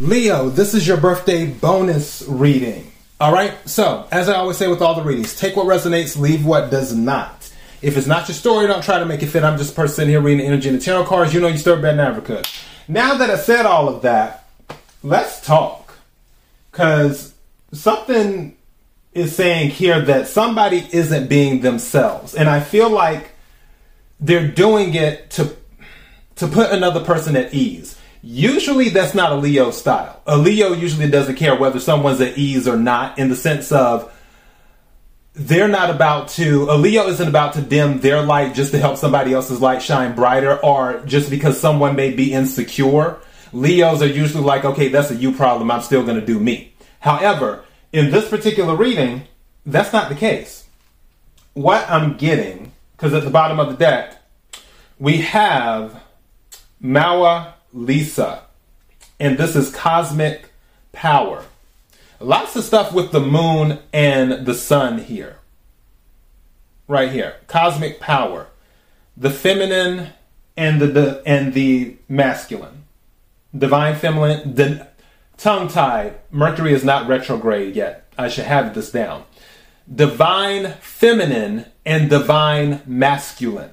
Leo, this is your birthday bonus reading. All right. So, as I always say with all the readings, take what resonates, leave what does not. If it's not your story, don't try to make it fit. I'm just a person here reading energy and the tarot cards. You know you still better than could. Now that I said all of that, let's talk. Because something is saying here that somebody isn't being themselves. And I feel like they're doing it to to put another person at ease. Usually that's not a Leo style. A Leo usually doesn't care whether someone's at ease or not in the sense of they're not about to a Leo isn't about to dim their light just to help somebody else's light shine brighter or just because someone may be insecure. Leos are usually like, okay, that's a you problem. I'm still going to do me. However, in this particular reading, that's not the case. What I'm getting, because at the bottom of the deck, we have Mawu Lisa, and this is cosmic power. Lots of stuff with the moon and the sun here. Right here. Cosmic power. The feminine and the, the and the masculine. Divine feminine, the tongue tied. Mercury is not retrograde yet. I should have this down. Divine feminine and divine masculine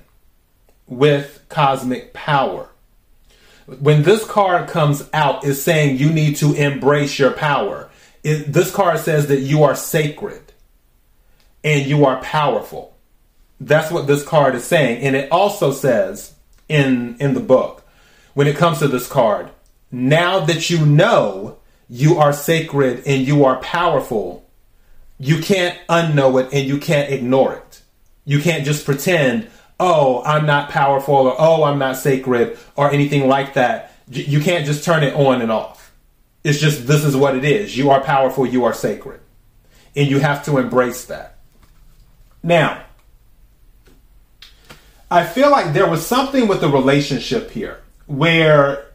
with cosmic power. When this card comes out, is saying you need to embrace your power. It, this card says that you are sacred and you are powerful. That's what this card is saying. And it also says in, in the book, when it comes to this card, now that you know you are sacred and you are powerful, you can't unknow it and you can't ignore it. You can't just pretend, oh, I'm not powerful or oh, I'm not sacred or anything like that. You can't just turn it on and off. It's just this is what it is. You are powerful, you are sacred. And you have to embrace that. Now, I feel like there was something with the relationship here where,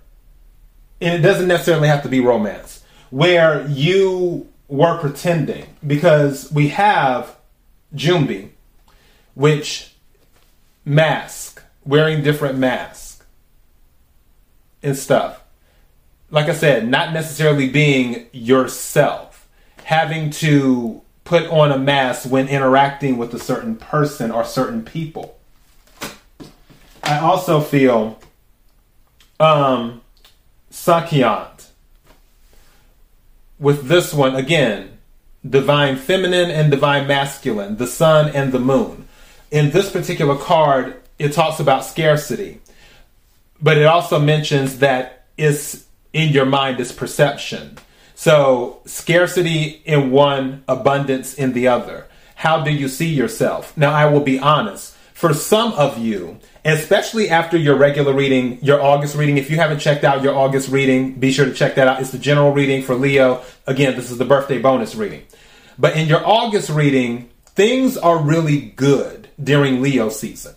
and it doesn't necessarily have to be romance, where you were pretending because we have Jumbi, which mask, wearing different masks and stuff. Like I said, not necessarily being yourself, having to put on a mask when interacting with a certain person or certain people. I also feel um, Sakyant with this one again, divine feminine and divine masculine, the sun and the moon. In this particular card, it talks about scarcity, but it also mentions that it's in your mind is perception. So scarcity in one, abundance in the other. How do you see yourself? Now, I will be honest. For some of you, especially after your regular reading, your August reading. If you haven't checked out your August reading, be sure to check that out. It's the general reading for Leo. Again, this is the birthday bonus reading. But in your August reading, things are really good during Leo season.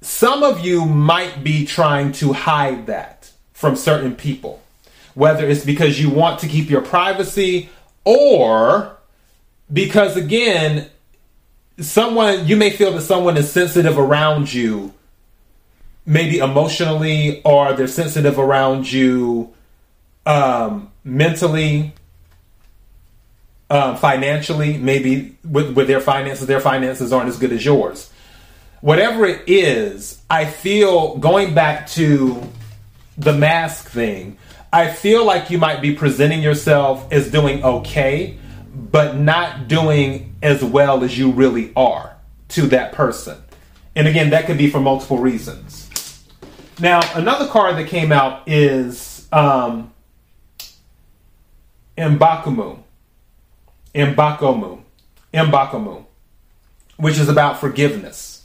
Some of you might be trying to hide that from certain people, whether it's because you want to keep your privacy or because, again, someone you may feel that someone is sensitive around you maybe emotionally or they're sensitive around you um, mentally um, financially maybe with, with their finances their finances aren't as good as yours whatever it is i feel going back to the mask thing i feel like you might be presenting yourself as doing okay but not doing as well as you really are to that person. And again, that could be for multiple reasons. Now, another card that came out is um, Mbakumu. Mbakumu. Mbakumu. Which is about forgiveness.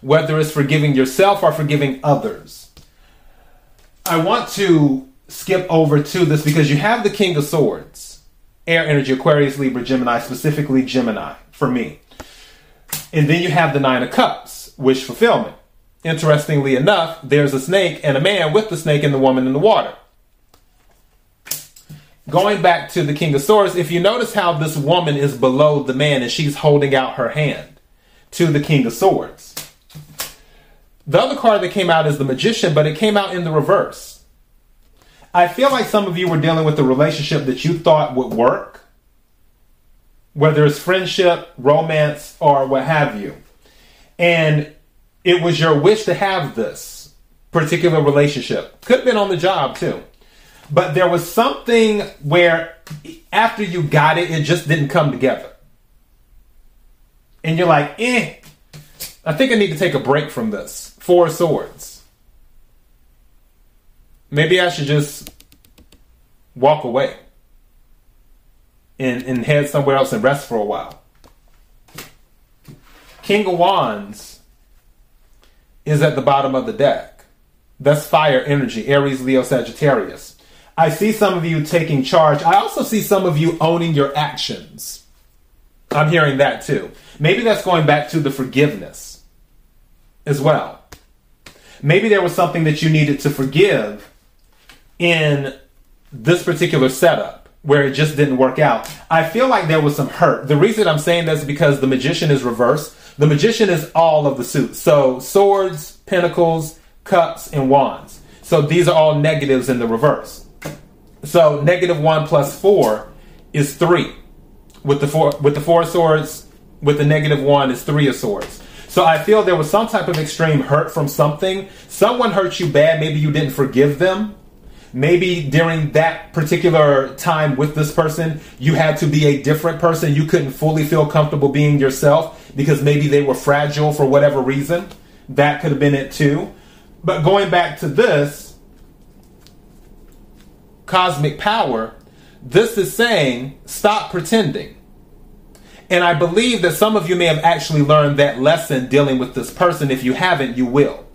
Whether it's forgiving yourself or forgiving others. I want to skip over to this because you have the King of Swords air energy, Aquarius, Libra, Gemini, specifically Gemini for me. And then you have the Nine of Cups, wish fulfillment. Interestingly enough, there's a snake and a man with the snake and the woman in the water. Going back to the King of Swords, if you notice how this woman is below the man and she's holding out her hand to the King of Swords. The other card that came out is the Magician, but it came out in the reverse. I feel like some of you were dealing with a relationship that you thought would work, whether it's friendship, romance, or what have you. And it was your wish to have this particular relationship. Could have been on the job too. But there was something where after you got it, it just didn't come together. And you're like, eh, I think I need to take a break from this. Four swords. Maybe I should just walk away and, and head somewhere else and rest for a while. King of Wands is at the bottom of the deck. That's fire energy, Aries, Leo, Sagittarius. I see some of you taking charge. I also see some of you owning your actions. I'm hearing that too. Maybe that's going back to the forgiveness as well. Maybe there was something that you needed to forgive in this particular setup where it just didn't work out. I feel like there was some hurt. The reason I'm saying this because the magician is reversed. The magician is all of the suits. So swords, pentacles, cups, and wands. So these are all negatives in the reverse. So negative one plus four is three. With the four with the four swords, with the negative one is three of swords. So I feel there was some type of extreme hurt from something. Someone hurt you bad, maybe you didn't forgive them. Maybe during that particular time with this person, you had to be a different person. You couldn't fully feel comfortable being yourself because maybe they were fragile for whatever reason. That could have been it too. But going back to this, cosmic power, this is saying stop pretending. And I believe that some of you may have actually learned that lesson dealing with this person. If you haven't, you will.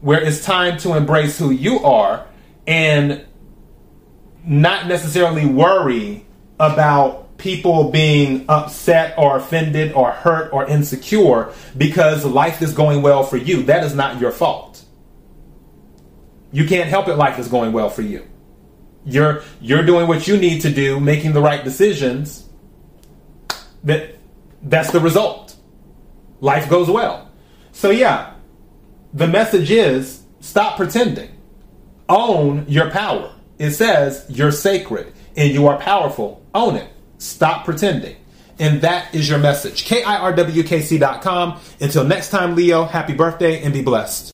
Where it's time to embrace who you are and not necessarily worry about people being upset or offended or hurt or insecure because life is going well for you. That is not your fault. You can't help it life is going well for you. You're you're doing what you need to do, making the right decisions. That that's the result. Life goes well. So yeah, the message is stop pretending. Own your power. It says you're sacred and you are powerful. Own it. Stop pretending. And that is your message. K-I-R-W-K-C.com. Until next time, Leo, happy birthday and be blessed.